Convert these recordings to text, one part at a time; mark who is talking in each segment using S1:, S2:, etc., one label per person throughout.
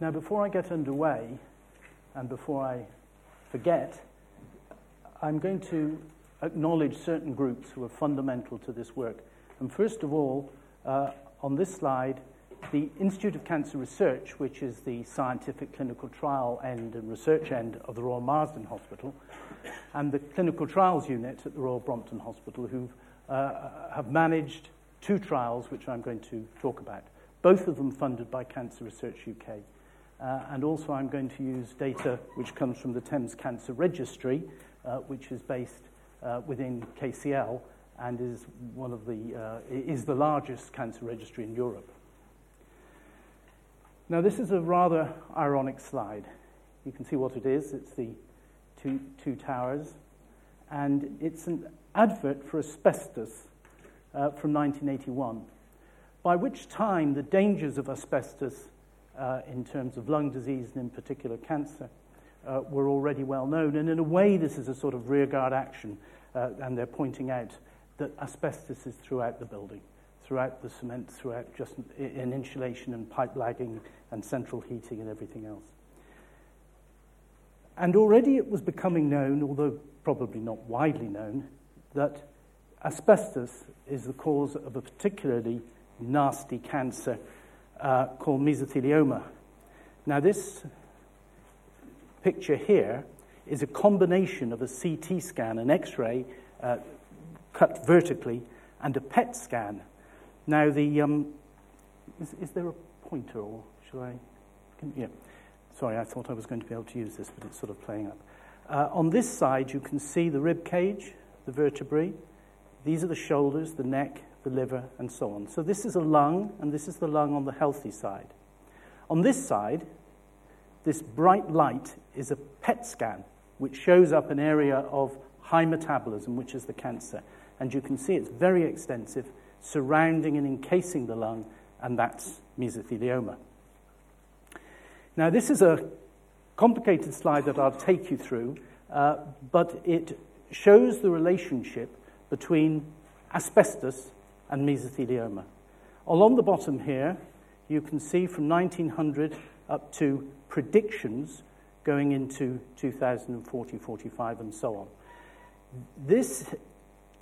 S1: Now, before I get underway and before I forget, I'm going to acknowledge certain groups who are fundamental to this work. And first of all, uh, on this slide, the Institute of Cancer Research, which is the scientific clinical trial end and research end of the Royal Marsden Hospital, and the clinical trials unit at the Royal Brompton Hospital, who uh, have managed two trials which I'm going to talk about, both of them funded by Cancer Research UK. Uh, and also, I'm going to use data which comes from the Thames Cancer Registry, uh, which is based uh, within KCL and is one of the uh, is the largest cancer registry in Europe. Now, this is a rather ironic slide. You can see what it is. It's the two, two towers, and it's an advert for asbestos uh, from 1981, by which time the dangers of asbestos uh, in terms of lung disease and in particular cancer uh, were already well known. And in a way, this is a sort of rearguard action, uh, and they're pointing out that asbestos is throughout the building, throughout the cement, throughout just in insulation and pipe lagging and central heating and everything else. And already it was becoming known, although probably not widely known, that asbestos is the cause of a particularly nasty cancer uh, called mesothelioma. Now, this picture here is a combination of a CT scan, an X ray uh, cut vertically, and a PET scan now, the, um, is, is, there a pointer or should I? Can, yeah. Sorry, I thought I was going to be able to use this, but it's sort of playing up. Uh, on this side, you can see the rib cage, the vertebrae. These are the shoulders, the neck, the liver, and so on. So this is a lung, and this is the lung on the healthy side. On this side, this bright light is a PET scan, which shows up an area of high metabolism, which is the cancer. And you can see it's very extensive surrounding and encasing the lung, and that's mesothelioma. Now, this is a complicated slide that I'll take you through, uh, but it shows the relationship between asbestos and mesothelioma. Along the bottom here, you can see from 1900 up to predictions going into 2040, 45, and so on. This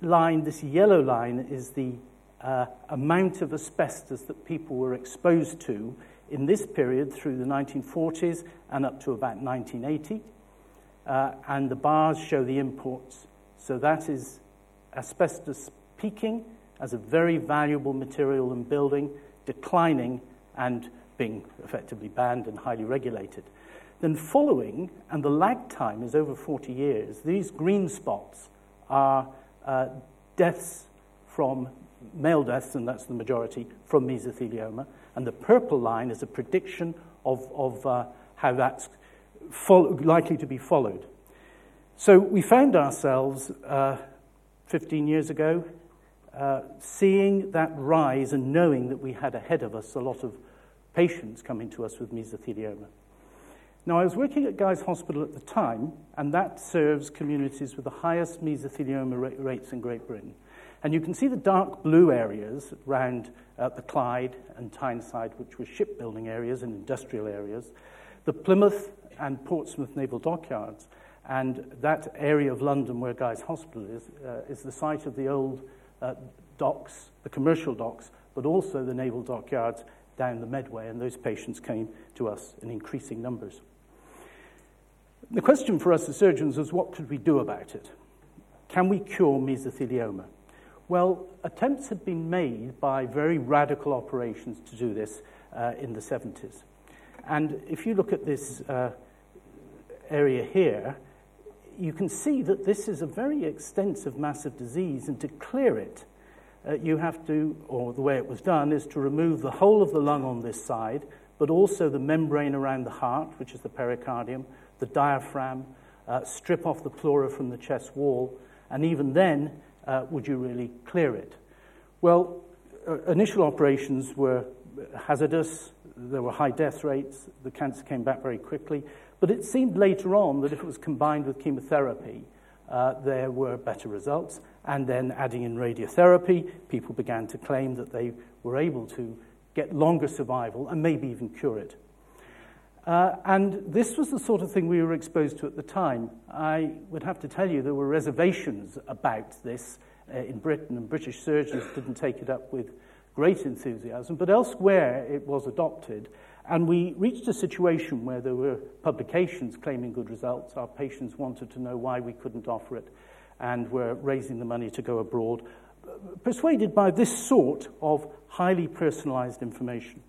S1: line, this yellow line, is the uh, amount of asbestos that people were exposed to in this period through the 1940s and up to about 1980. Uh, and the bars show the imports. So that is asbestos peaking as a very valuable material in building, declining and being effectively banned and highly regulated. Then, following, and the lag time is over 40 years, these green spots are uh, deaths from male deaths, and that's the majority, from mesothelioma. And the purple line is a prediction of, of uh, how that's likely to be followed. So we found ourselves uh, 15 years ago uh, seeing that rise and knowing that we had ahead of us a lot of patients coming to us with mesothelioma. Now, I was working at Guy's Hospital at the time, and that serves communities with the highest mesothelioma rates in Great Britain. And you can see the dark blue areas around uh, the Clyde and Tyneside, which were shipbuilding areas and industrial areas, the Plymouth and Portsmouth naval dockyards, and that area of London where Guy's Hospital is, uh, is the site of the old uh, docks, the commercial docks, but also the naval dockyards down the Medway, and those patients came to us in increasing numbers. The question for us as surgeons was what could we do about it? Can we cure mesothelioma? Well, attempts had been made by very radical operations to do this uh, in the 70s. And if you look at this uh, area here, you can see that this is a very extensive, massive disease, and to clear it, uh, you have to, or the way it was done, is to remove the whole of the lung on this side, but also the membrane around the heart, which is the pericardium, the diaphragm, uh, strip off the pleura from the chest wall, and even then, uh, would you really clear it? Well, uh, initial operations were hazardous, there were high death rates, the cancer came back very quickly, but it seemed later on that if it was combined with chemotherapy, uh, there were better results. And then adding in radiotherapy, people began to claim that they were able to get longer survival and maybe even cure it. Uh, and this was the sort of thing we were exposed to at the time. I would have to tell you there were reservations about this uh, in Britain, and British surgeons didn't take it up with great enthusiasm, but elsewhere it was adopted. And we reached a situation where there were publications claiming good results. Our patients wanted to know why we couldn't offer it and were raising the money to go abroad, persuaded by this sort of highly personalized information.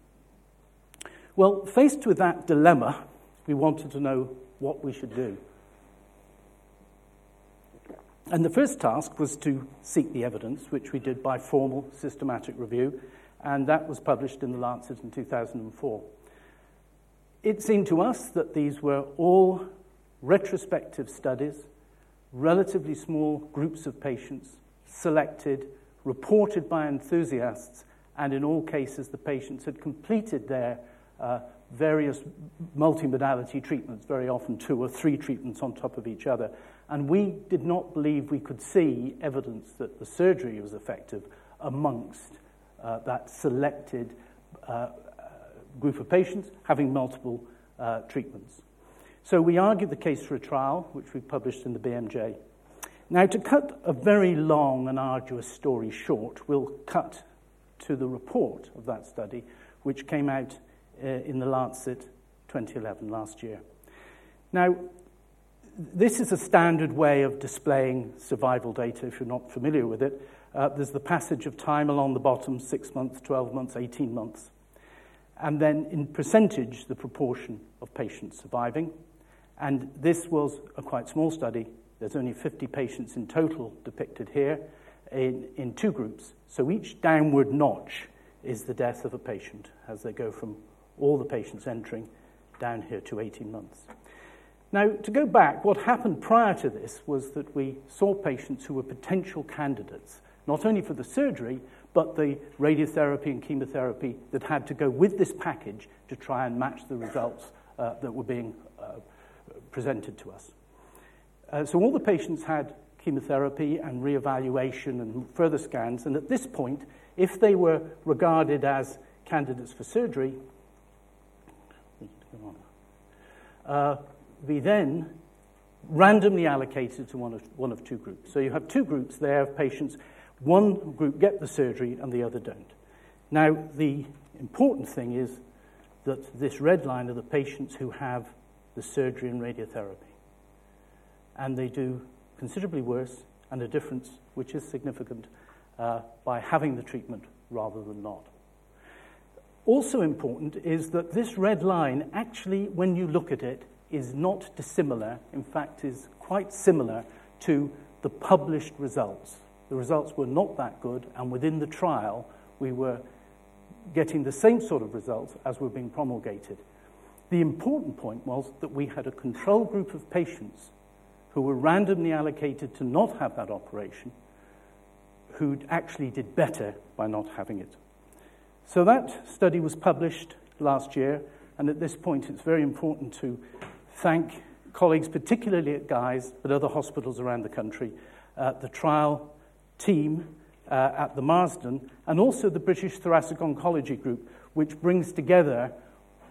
S1: Well, faced with that dilemma, we wanted to know what we should do. And the first task was to seek the evidence, which we did by formal systematic review, and that was published in The Lancet in 2004. It seemed to us that these were all retrospective studies, relatively small groups of patients, selected, reported by enthusiasts, and in all cases, the patients had completed their uh, various multimodality treatments, very often two or three treatments on top of each other. And we did not believe we could see evidence that the surgery was effective amongst uh, that selected uh, group of patients having multiple uh, treatments. So we argued the case for a trial, which we published in the BMJ. Now, to cut a very long and arduous story short, we'll cut to the report of that study, which came out uh, in the Lancet 2011, last year. Now, this is a standard way of displaying survival data if you're not familiar with it. Uh, there's the passage of time along the bottom six months, 12 months, 18 months. And then in percentage, the proportion of patients surviving. And this was a quite small study. There's only 50 patients in total depicted here in, in two groups. So each downward notch is the death of a patient as they go from all the patients entering down here to 18 months. Now, to go back, what happened prior to this was that we saw patients who were potential candidates, not only for the surgery, but the radiotherapy and chemotherapy that had to go with this package to try and match the results uh, that were being uh, presented to us. Uh, so all the patients had chemotherapy and reevaluation and further scans, and at this point, if they were regarded as candidates for surgery, uh, we then randomly allocated to one of, one of two groups. So you have two groups there of patients. One group get the surgery and the other don't. Now, the important thing is that this red line are the patients who have the surgery and radiotherapy. And they do considerably worse and a difference which is significant uh, by having the treatment rather than not. Also important is that this red line actually, when you look at it, is not dissimilar, in fact, is quite similar to the published results. The results were not that good, and within the trial, we were getting the same sort of results as were being promulgated. The important point was that we had a control group of patients who were randomly allocated to not have that operation, who actually did better by not having it. So that study was published last year, and at this point it's very important to thank colleagues, particularly at Guy's, but other hospitals around the country, uh, the trial team uh, at the Marsden, and also the British Thoracic Oncology Group, which brings together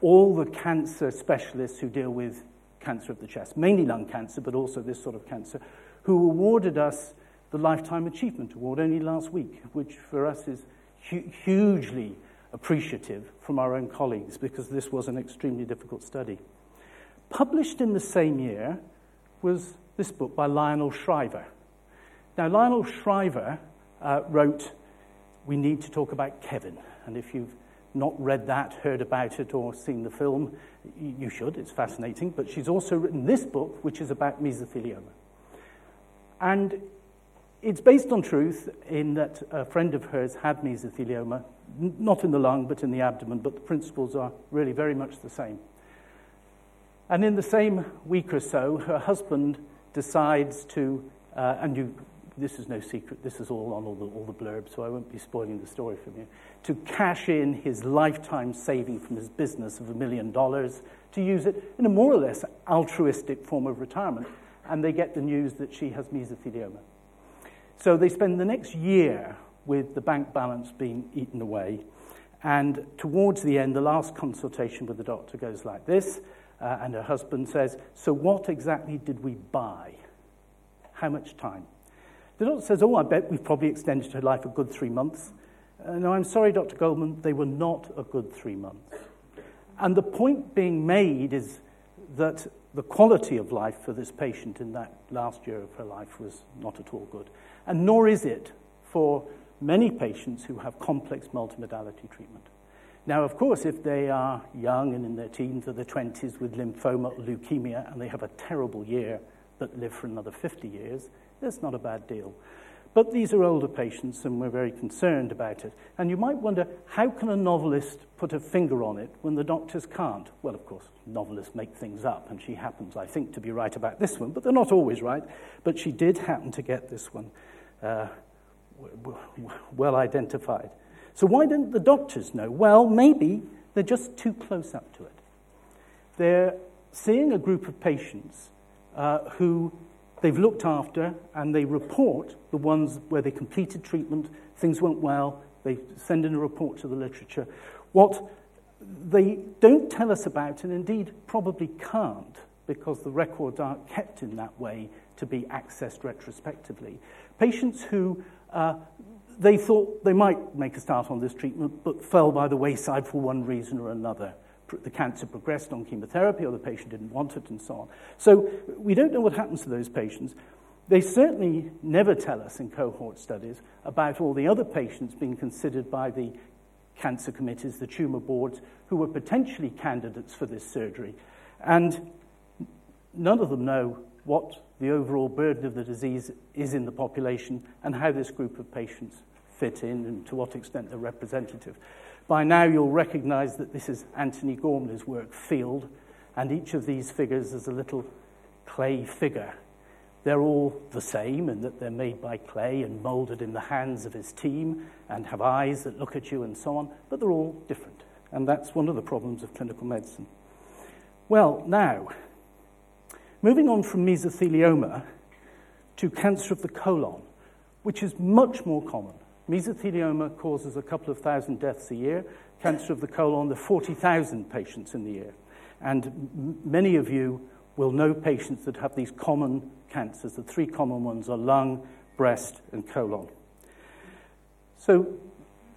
S1: all the cancer specialists who deal with cancer of the chest, mainly lung cancer, but also this sort of cancer, who awarded us the Lifetime Achievement Award only last week, which for us is hu- hugely appreciative from our own colleagues because this was an extremely difficult study. Published in the same year was this book by Lionel Shriver. Now, Lionel Shriver uh, wrote, We Need to Talk About Kevin. And if you've not read that, heard about it, or seen the film, you should. It's fascinating. But she's also written this book, which is about mesothelioma. And it's based on truth in that a friend of hers had mesothelioma, not in the lung, but in the abdomen, but the principles are really very much the same. And in the same week or so, her husband decides to, uh, and you, this is no secret, this is all on all the, all the blurbs, so I won't be spoiling the story for you, to cash in his lifetime saving from his business of a million dollars to use it in a more or less altruistic form of retirement. And they get the news that she has mesothelioma. So they spend the next year with the bank balance being eaten away And towards the end, the last consultation with the doctor goes like this, uh, and her husband says, So, what exactly did we buy? How much time? The doctor says, Oh, I bet we've probably extended her life a good three months. Uh, no, I'm sorry, Dr. Goldman, they were not a good three months. And the point being made is that the quality of life for this patient in that last year of her life was not at all good. And nor is it for many patients who have complex multimodality treatment. Now, of course, if they are young and in their teens or their 20s with lymphoma or leukemia and they have a terrible year but live for another 50 years, that's not a bad deal. But these are older patients, and we're very concerned about it. And you might wonder how can a novelist put a finger on it when the doctors can't? Well, of course, novelists make things up, and she happens, I think, to be right about this one, but they're not always right. But she did happen to get this one uh, well identified. So, why didn't the doctors know? Well, maybe they're just too close up to it. They're seeing a group of patients uh, who They've looked after and they report the ones where they completed treatment, things went well, they send in a report to the literature. What they don't tell us about, and indeed probably can't, because the records aren't kept in that way to be accessed retrospectively. Patients who uh, they thought they might make a start on this treatment but fell by the wayside for one reason or another the cancer progressed on chemotherapy or the patient didn't want it and so on. So we don't know what happens to those patients. They certainly never tell us in cohort studies about all the other patients being considered by the cancer committees, the tumor boards, who were potentially candidates for this surgery. And none of them know what the overall burden of the disease is in the population and how this group of patients fit in and to what extent they're representative. By now, you'll recognize that this is Antony Gormley's work, Field, and each of these figures is a little clay figure. They're all the same in that they're made by clay and molded in the hands of his team and have eyes that look at you and so on, but they're all different. And that's one of the problems of clinical medicine. Well, now, moving on from mesothelioma to cancer of the colon, which is much more common. Mesothelioma causes a couple of thousand deaths a year. Cancer of the colon, the 40,000 patients in the year. And m- many of you will know patients that have these common cancers. The three common ones are lung, breast, and colon. So,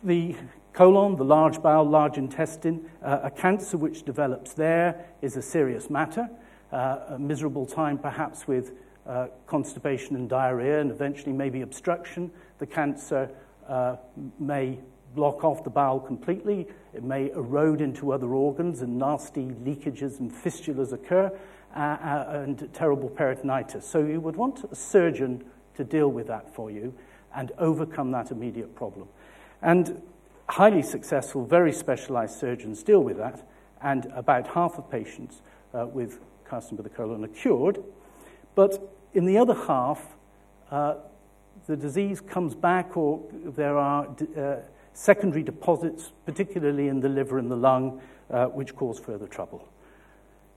S1: the colon, the large bowel, large intestine, uh, a cancer which develops there is a serious matter. Uh, a miserable time, perhaps, with uh, constipation and diarrhea, and eventually maybe obstruction. The cancer uh, may block off the bowel completely. It may erode into other organs, and nasty leakages and fistulas occur, uh, uh, and terrible peritonitis. So you would want a surgeon to deal with that for you and overcome that immediate problem. And highly successful, very specialized surgeons deal with that, and about half of patients uh, with carcinoma of the colon are cured. But in the other half, uh, the disease comes back or there are uh, secondary deposits, particularly in the liver and the lung, uh, which cause further trouble.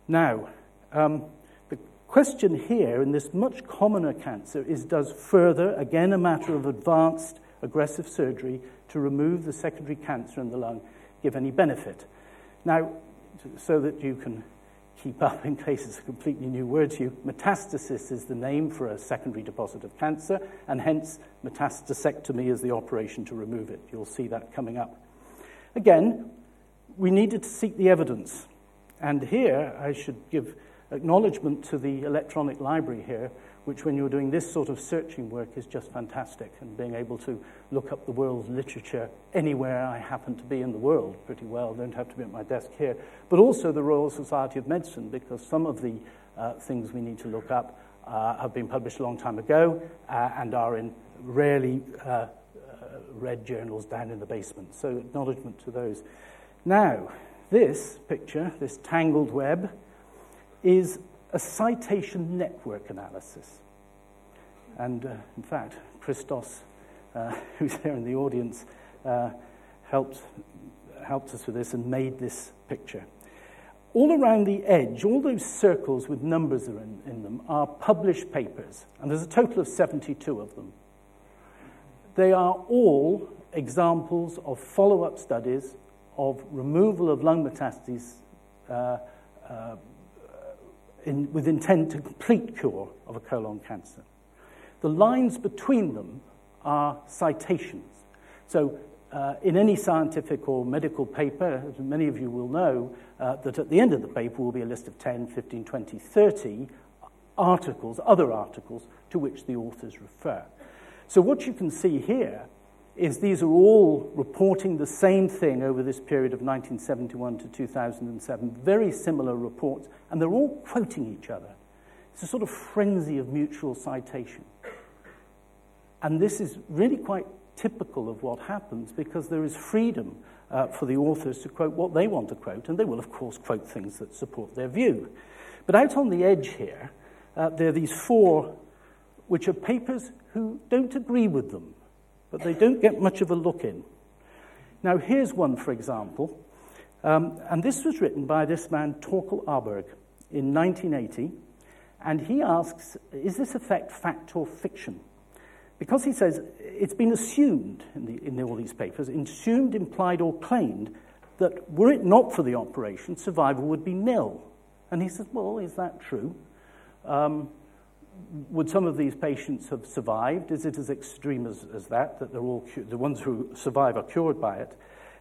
S1: Now, um, the question here in this much commoner cancer is does further, again a matter of advanced aggressive surgery to remove the secondary cancer in the lung, give any benefit? Now, so that you can keep up in case it's a completely new word to you. Metastasis is the name for a secondary deposit of cancer, and hence metastasectomy is the operation to remove it. You'll see that coming up. Again, we needed to seek the evidence. And here I should give acknowledgement to the electronic library here, which, when you're doing this sort of searching work, is just fantastic. And being able to look up the world's literature anywhere I happen to be in the world pretty well, don't have to be at my desk here. But also the Royal Society of Medicine, because some of the uh, things we need to look up uh, have been published a long time ago uh, and are in rarely uh, uh, read journals down in the basement. So, acknowledgement to those. Now, this picture, this tangled web, is a citation network analysis. And uh, in fact, Christos, uh, who's here in the audience, uh, helped, helped us with this and made this picture. All around the edge, all those circles with numbers in, in them are published papers, and there's a total of 72 of them. They are all examples of follow up studies of removal of lung metastases uh, uh, in, with intent to complete cure of a colon cancer. The lines between them are citations. So, uh, in any scientific or medical paper, as many of you will know, uh, that at the end of the paper will be a list of 10, 15, 20, 30 articles, other articles, to which the authors refer. So, what you can see here is these are all reporting the same thing over this period of 1971 to 2007, very similar reports, and they're all quoting each other. It's a sort of frenzy of mutual citation. And this is really quite typical of what happens because there is freedom uh, for the authors to quote what they want to quote, and they will, of course, quote things that support their view. But out on the edge here, uh, there are these four, which are papers who don't agree with them, but they don't get much of a look in. Now, here's one, for example, um, and this was written by this man, Torkel Åberg, in 1980, and he asks Is this effect fact or fiction? Because he says it's been assumed in, the, in all these papers, assumed, implied, or claimed that were it not for the operation, survival would be nil. And he says, well, is that true? Um, would some of these patients have survived? Is it as extreme as, as that, that they're all cu- the ones who survive are cured by it?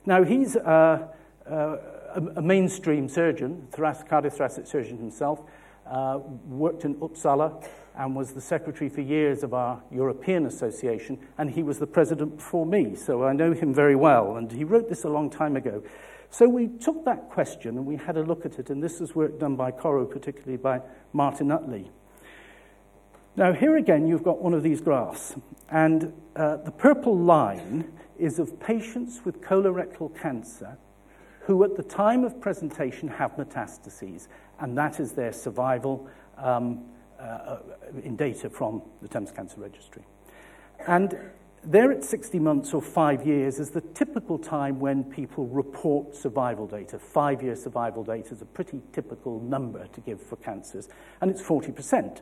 S1: Now, he's a, a, mainstream surgeon, thoracic, cardiothoracic surgeon himself, uh, worked in Uppsala, and was the secretary for years of our European Association, and he was the president before me, so I know him very well. And he wrote this a long time ago. So we took that question and we had a look at it, and this is work done by CORU, particularly by Martin Utley. Now, here again, you've got one of these graphs, and uh, the purple line is of patients with colorectal cancer who, at the time of presentation, have metastases, and that is their survival. Um, uh, in data from the Thames Cancer Registry. And there at 60 months or five years is the typical time when people report survival data. Five year survival data is a pretty typical number to give for cancers, and it's 40%.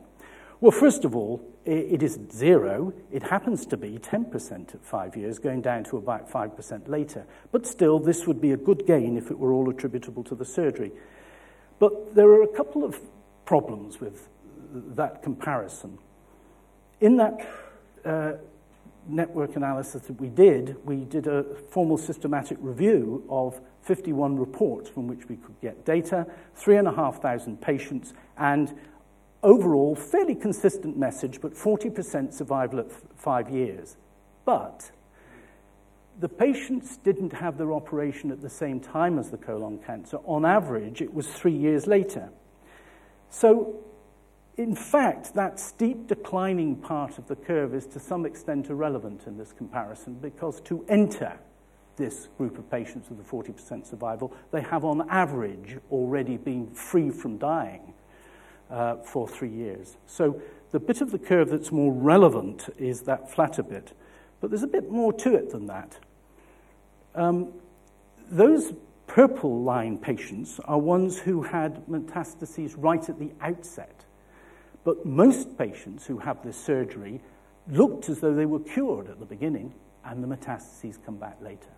S1: Well, first of all, it isn't zero. It happens to be 10% at five years, going down to about 5% later. But still, this would be a good gain if it were all attributable to the surgery. But there are a couple of problems with that comparison. In that uh, network analysis that we did, we did a formal systematic review of 51 reports from which we could get data, 3,500 patients, and overall, fairly consistent message, but 40% survival at f- five years. But the patients didn't have their operation at the same time as the colon cancer. On average, it was three years later. So in fact, that steep declining part of the curve is to some extent irrelevant in this comparison because to enter this group of patients with a 40% survival, they have on average already been free from dying uh, for three years. So the bit of the curve that's more relevant is that flatter bit. But there's a bit more to it than that. Um, those purple line patients are ones who had metastases right at the outset. But most patients who have this surgery looked as though they were cured at the beginning, and the metastases come back later.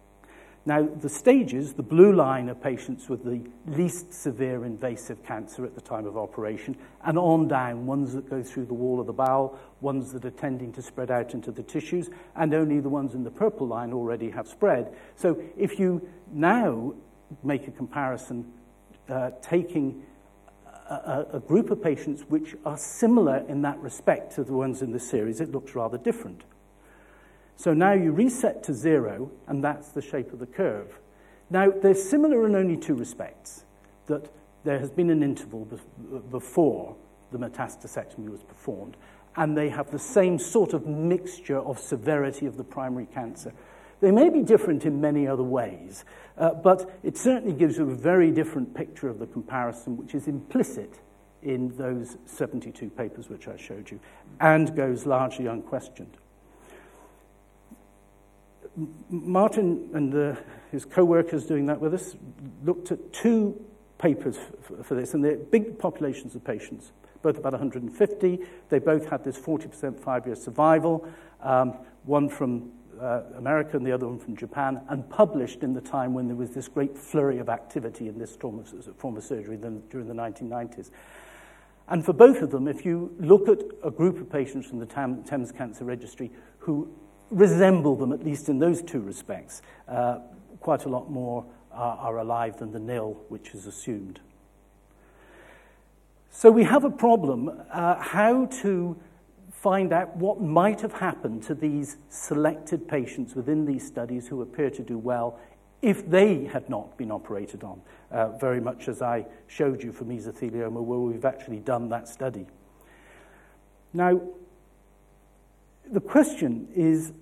S1: Now, the stages, the blue line are patients with the least severe invasive cancer at the time of operation, and on down, ones that go through the wall of the bowel, ones that are tending to spread out into the tissues, and only the ones in the purple line already have spread. So if you now make a comparison, uh, taking a, a, group of patients which are similar in that respect to the ones in the series, it looks rather different. So now you reset to zero, and that's the shape of the curve. Now, they're similar in only two respects that there has been an interval before the metastasectomy was performed, and they have the same sort of mixture of severity of the primary cancer. They may be different in many other ways, uh, but it certainly gives you a very different picture of the comparison, which is implicit in those 72 papers which I showed you, and goes largely unquestioned. Martin and the, his co workers doing that with us looked at two papers for, for this, and they're big populations of patients, both about 150. They both had this 40% five year survival, um, one from uh, America and the other one from Japan, and published in the time when there was this great flurry of activity in this trauma, form of surgery then, during the 1990s. And for both of them, if you look at a group of patients from the Thames Cancer Registry who resemble them, at least in those two respects, uh, quite a lot more are, are alive than the nil, which is assumed. So we have a problem uh, how to find out what might have happened to these selected patients within these studies who appear to do well if they had not been operated on, uh, very much as I showed you for mesothelioma, where we've actually done that study. Now, the question is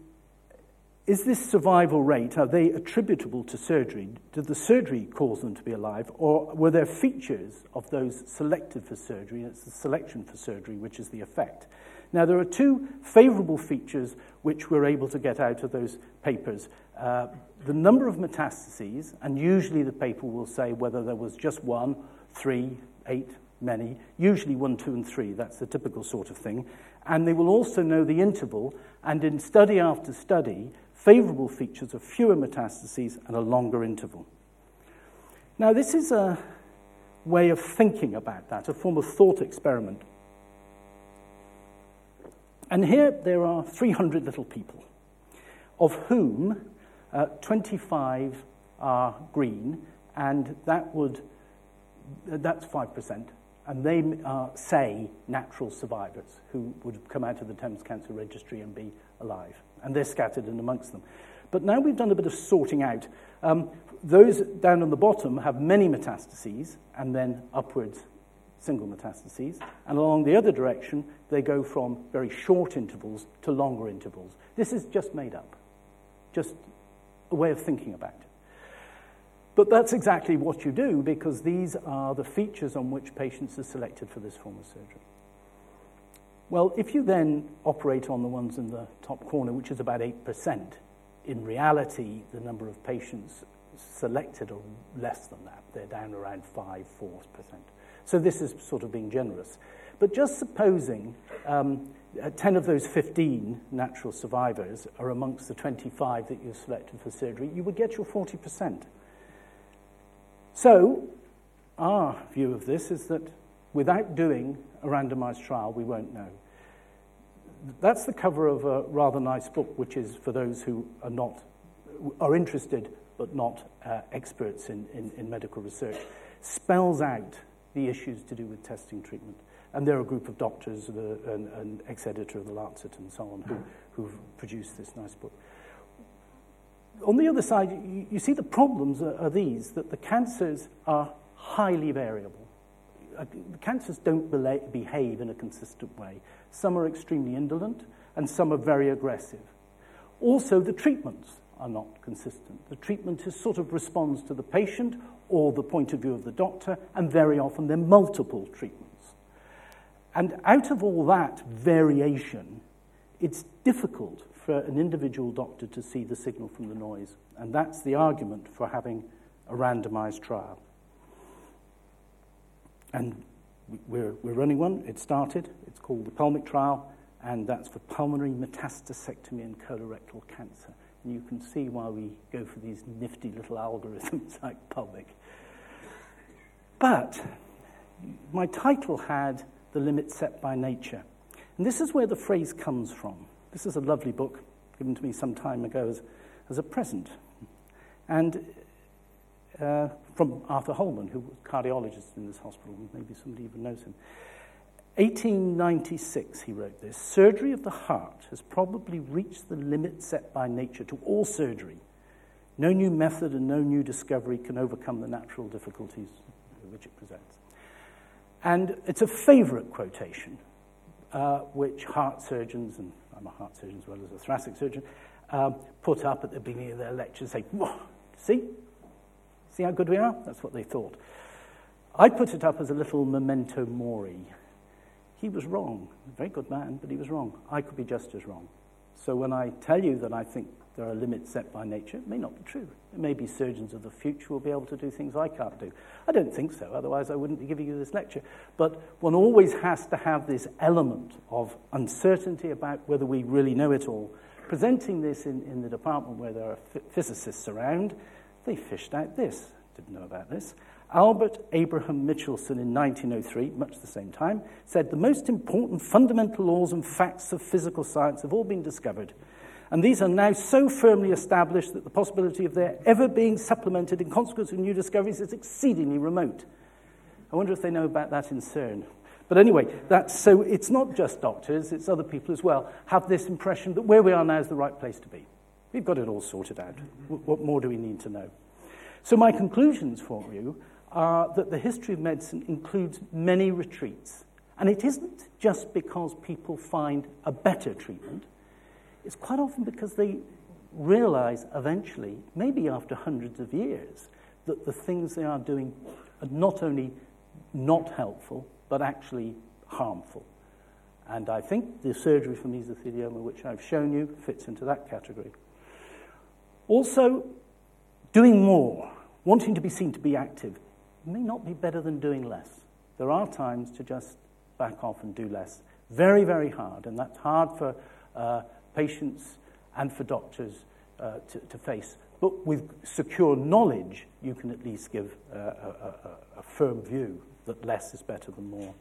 S1: is this survival rate, are they attributable to surgery? Did the surgery cause them to be alive? Or were there features of those selected for surgery? It's the selection for surgery which is the effect. Now, there are two favorable features which we're able to get out of those papers. Uh, the number of metastases, and usually the paper will say whether there was just one, three, eight, many, usually one, two, and three. That's the typical sort of thing. And they will also know the interval, and in study after study, favorable features of fewer metastases and a longer interval. Now, this is a way of thinking about that, a form of thought experiment. And here there are 300 little people, of whom uh, 25 are green, and that would, that's 5%. And they are, say, natural survivors who would come out of the Thames Cancer Registry and be alive and they're scattered in amongst them. But now we've done a bit of sorting out. Um, those down on the bottom have many metastases and then upwards single metastases. And along the other direction, they go from very short intervals to longer intervals. This is just made up, just a way of thinking about it. But that's exactly what you do because these are the features on which patients are selected for this form of surgery. Well, if you then operate on the ones in the top corner, which is about 8%, in reality, the number of patients selected are less than that. They're down around 5 4%. So this is sort of being generous. But just supposing um, uh, 10 of those 15 natural survivors are amongst the 25 that you've selected for surgery, you would get your 40%. So, our view of this is that without doing a randomized trial, we won't know. That's the cover of a rather nice book, which is for those who are not are interested but not uh, experts in, in, in medical research. Spells out the issues to do with testing treatment. And there are a group of doctors, the, an, an ex-editor of the Lancet and so on, who, who've produced this nice book. On the other side, you, you see the problems are, are these, that the cancers are highly variable. Uh, cancers don't behave in a consistent way. Some are extremely indolent, and some are very aggressive. Also, the treatments are not consistent. The treatment is sort of responds to the patient or the point of view of the doctor, and very often there are multiple treatments. And out of all that variation, it's difficult for an individual doctor to see the signal from the noise. And that's the argument for having a randomized trial. And we're, we're running one. It started. It's called the PulMiCC trial, and that's for pulmonary metastasectomy and colorectal cancer. And you can see why we go for these nifty little algorithms like PulMiCC. But my title had the limit set by nature. And this is where the phrase comes from. This is a lovely book given to me some time ago as, as a present. And uh, from Arthur Hollman, who was a cardiologist in this hospital. Maybe somebody even knows him. 1896, he wrote this Surgery of the heart has probably reached the limit set by nature to all surgery. No new method and no new discovery can overcome the natural difficulties which it presents. And it's a favorite quotation, uh, which heart surgeons, and I'm a heart surgeon as well as a thoracic surgeon, um, put up at the beginning of their lecture say, see? See how good we are? That's what they thought. I put it up as a little memento mori. He was wrong. A very good man, but he was wrong. I could be just as wrong. So when I tell you that I think there are limits set by nature. It may not be true. It may be surgeons of the future will be able to do things I can't do. I don't think so, otherwise I wouldn't be giving you this lecture. But one always has to have this element of uncertainty about whether we really know it all. Presenting this in, in the department where there are physicists around, they fished out this. Didn't know about this. Albert Abraham Michelson in 1903, much the same time, said the most important fundamental laws and facts of physical science have all been discovered – And these are now so firmly established that the possibility of their ever being supplemented in consequence of new discoveries is exceedingly remote. I wonder if they know about that in CERN. But anyway, that's, so it's not just doctors, it's other people as well, have this impression that where we are now is the right place to be. We've got it all sorted out. What more do we need to know? So, my conclusions for you are that the history of medicine includes many retreats. And it isn't just because people find a better treatment, it's quite often because they realize eventually, maybe after hundreds of years, that the things they are doing are not only not helpful, but actually harmful. And I think the surgery for mesothelioma, which I've shown you, fits into that category. Also, doing more, wanting to be seen to be active, may not be better than doing less. There are times to just back off and do less. Very, very hard, and that's hard for uh, patients and for doctors uh, to, to, face. But with secure knowledge, you can at least give a, a, a firm view that less is better than more.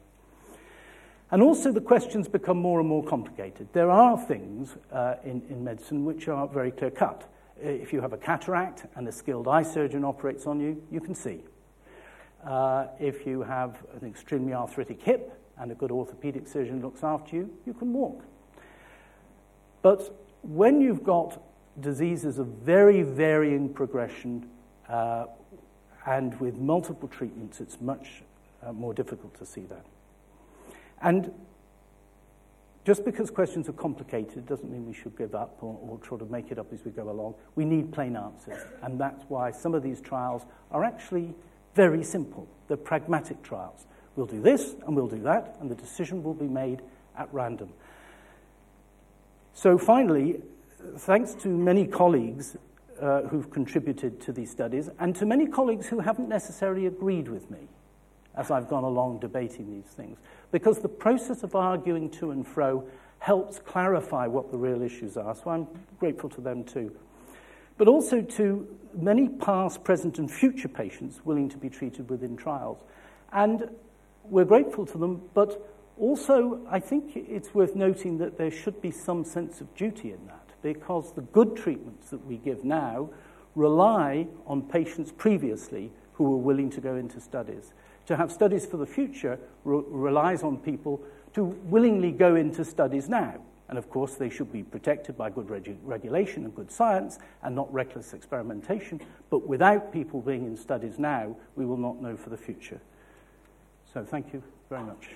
S1: And also, the questions become more and more complicated. There are things uh, in, in medicine which are very clear cut. If you have a cataract and a skilled eye surgeon operates on you, you can see. Uh, if you have an extremely arthritic hip and a good orthopedic surgeon looks after you, you can walk. But when you've got diseases of very varying progression uh, and with multiple treatments, it's much uh, more difficult to see that. And just because questions are complicated doesn't mean we should give up or, or try to make it up as we go along. We need plain answers. And that's why some of these trials are actually very simple. They're pragmatic trials. We'll do this and we'll do that, and the decision will be made at random. So, finally, thanks to many colleagues uh, who've contributed to these studies, and to many colleagues who haven't necessarily agreed with me as I've gone along debating these things, because the process of arguing to and fro helps clarify what the real issues are. So, I'm grateful to them too but also to many past, present, and future patients willing to be treated within trials. And we're grateful to them, but also I think it's worth noting that there should be some sense of duty in that, because the good treatments that we give now rely on patients previously who were willing to go into studies. To have studies for the future re- relies on people to willingly go into studies now. And of course, they should be protected by good regu- regulation and good science and not reckless experimentation. But without people being in studies now, we will not know for the future. So thank you very much.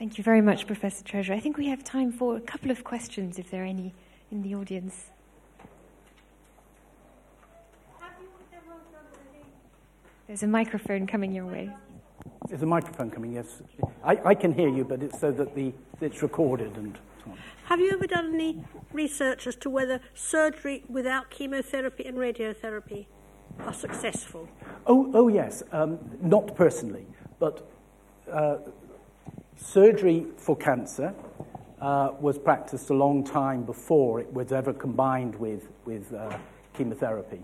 S2: Thank you very much, Professor Treasure. I think we have time for a couple of questions if there are any in the audience. There's a microphone coming your way.
S1: There's a microphone coming, yes. I, I can hear you, but it's so that the, it's recorded and so on.
S3: Have you ever done any research as to whether surgery without chemotherapy and radiotherapy are successful?
S1: Oh, oh yes. Um, not personally, but uh, surgery for cancer uh, was practiced a long time before it was ever combined with, with uh, chemotherapy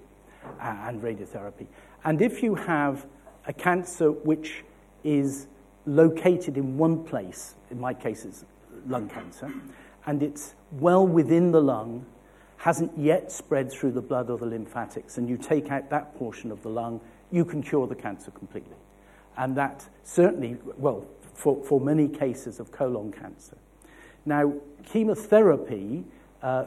S1: and radiotherapy. And if you have a cancer which is located in one place, in my case it's lung cancer, and it's well within the lung, hasn't yet spread through the blood or the lymphatics, and you take out that portion of the lung, you can cure the cancer completely. And that certainly, well, for, for many cases of colon cancer. Now, chemotherapy uh,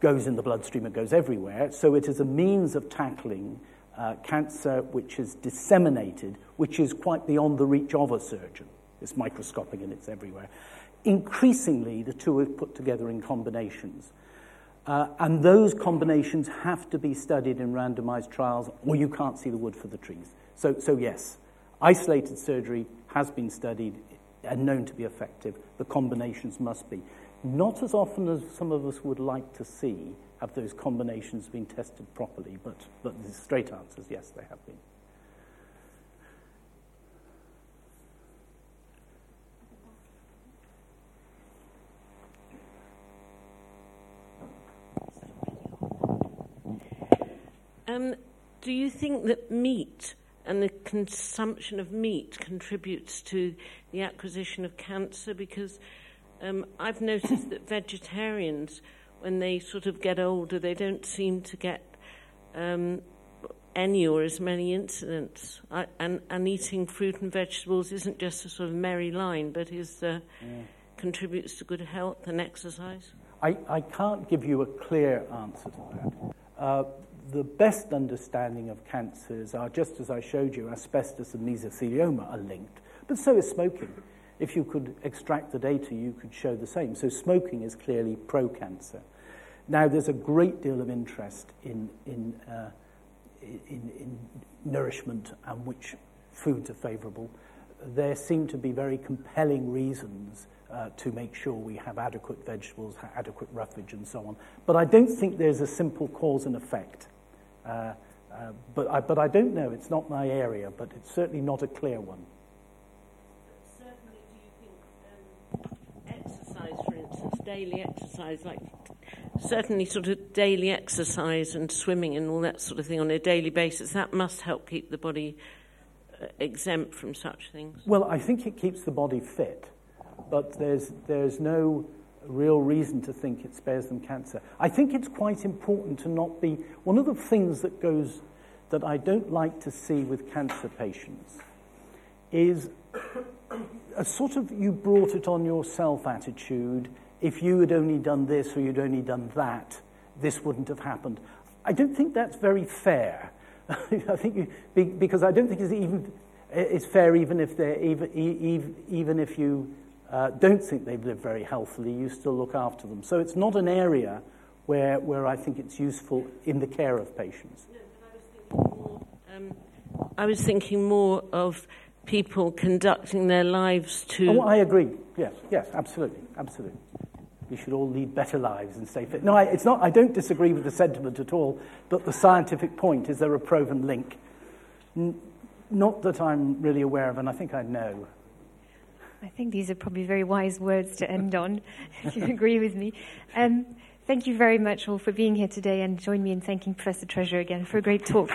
S1: goes in the bloodstream, it goes everywhere, so it is a means of tackling uh, cancer which is disseminated, which is quite beyond the reach of a surgeon. It's microscopic and it's everywhere. Increasingly, the two are put together in combinations. Uh, and those combinations have to be studied in randomized trials, or you can't see the wood for the trees. So, so yes, isolated surgery has been studied and known to be effective, the combinations must be. Not as often as some of us would like to see have those combinations been tested properly, but, but the straight answer is yes, they have been.
S4: Um, do you think that meat and the consumption of meat contributes to the acquisition of cancer? Because um, I've noticed that vegetarians, when they sort of get older, they don't seem to get um, any or as many incidents. I, and, and eating fruit and vegetables isn't just a sort of merry line, but is uh, yeah. contributes to good health and exercise.
S1: I, I can't give you a clear answer to that. Uh, the best understanding of cancers are, just as I showed you, asbestos and mesothelioma are linked, but so is smoking. If you could extract the data, you could show the same. So smoking is clearly pro-cancer. Now, there's a great deal of interest in, in, uh, in, in nourishment and which foods are favourable. There seem to be very compelling reasons uh, to make sure we have adequate vegetables, adequate roughage, and so on. But I don't think there's a simple cause and effect. Uh, uh, but, I, but I don't know. It's not my area, but it's certainly not a clear one.
S4: Certainly, do you think um, exercise, for instance, daily exercise, like certainly sort of daily exercise and swimming and all that sort of thing on a daily basis, that must help keep the body uh, exempt from such things?
S1: Well, I think it keeps the body fit, but there's, there's no real reason to think it spares them cancer. I think it's quite important to not be. One of the things that goes that I don't like to see with cancer patients is a sort of you brought it on yourself attitude. If you had only done this or you'd only done that, this wouldn't have happened. I don't think that's very fair. I think you, because I don't think it's even it's fair even if they even, even even if you uh, don't think they've lived very healthily, you still look after them. So it's not an area where, where I think it's useful in the care of patients.
S4: No, I, was more, um, I was thinking more of people conducting their lives to.
S1: Oh, I agree. Yes, yes, absolutely, absolutely. We should all lead better lives and stay fit. No, I, it's not, I don't disagree with the sentiment at all, but the scientific point is there a proven link? N- not that I'm really aware of, and I think I know.
S2: I think these are probably very wise words to end on, if you agree with me. Um, thank you very much all for being here today and join me in thanking Professor Treasure again for a great talk.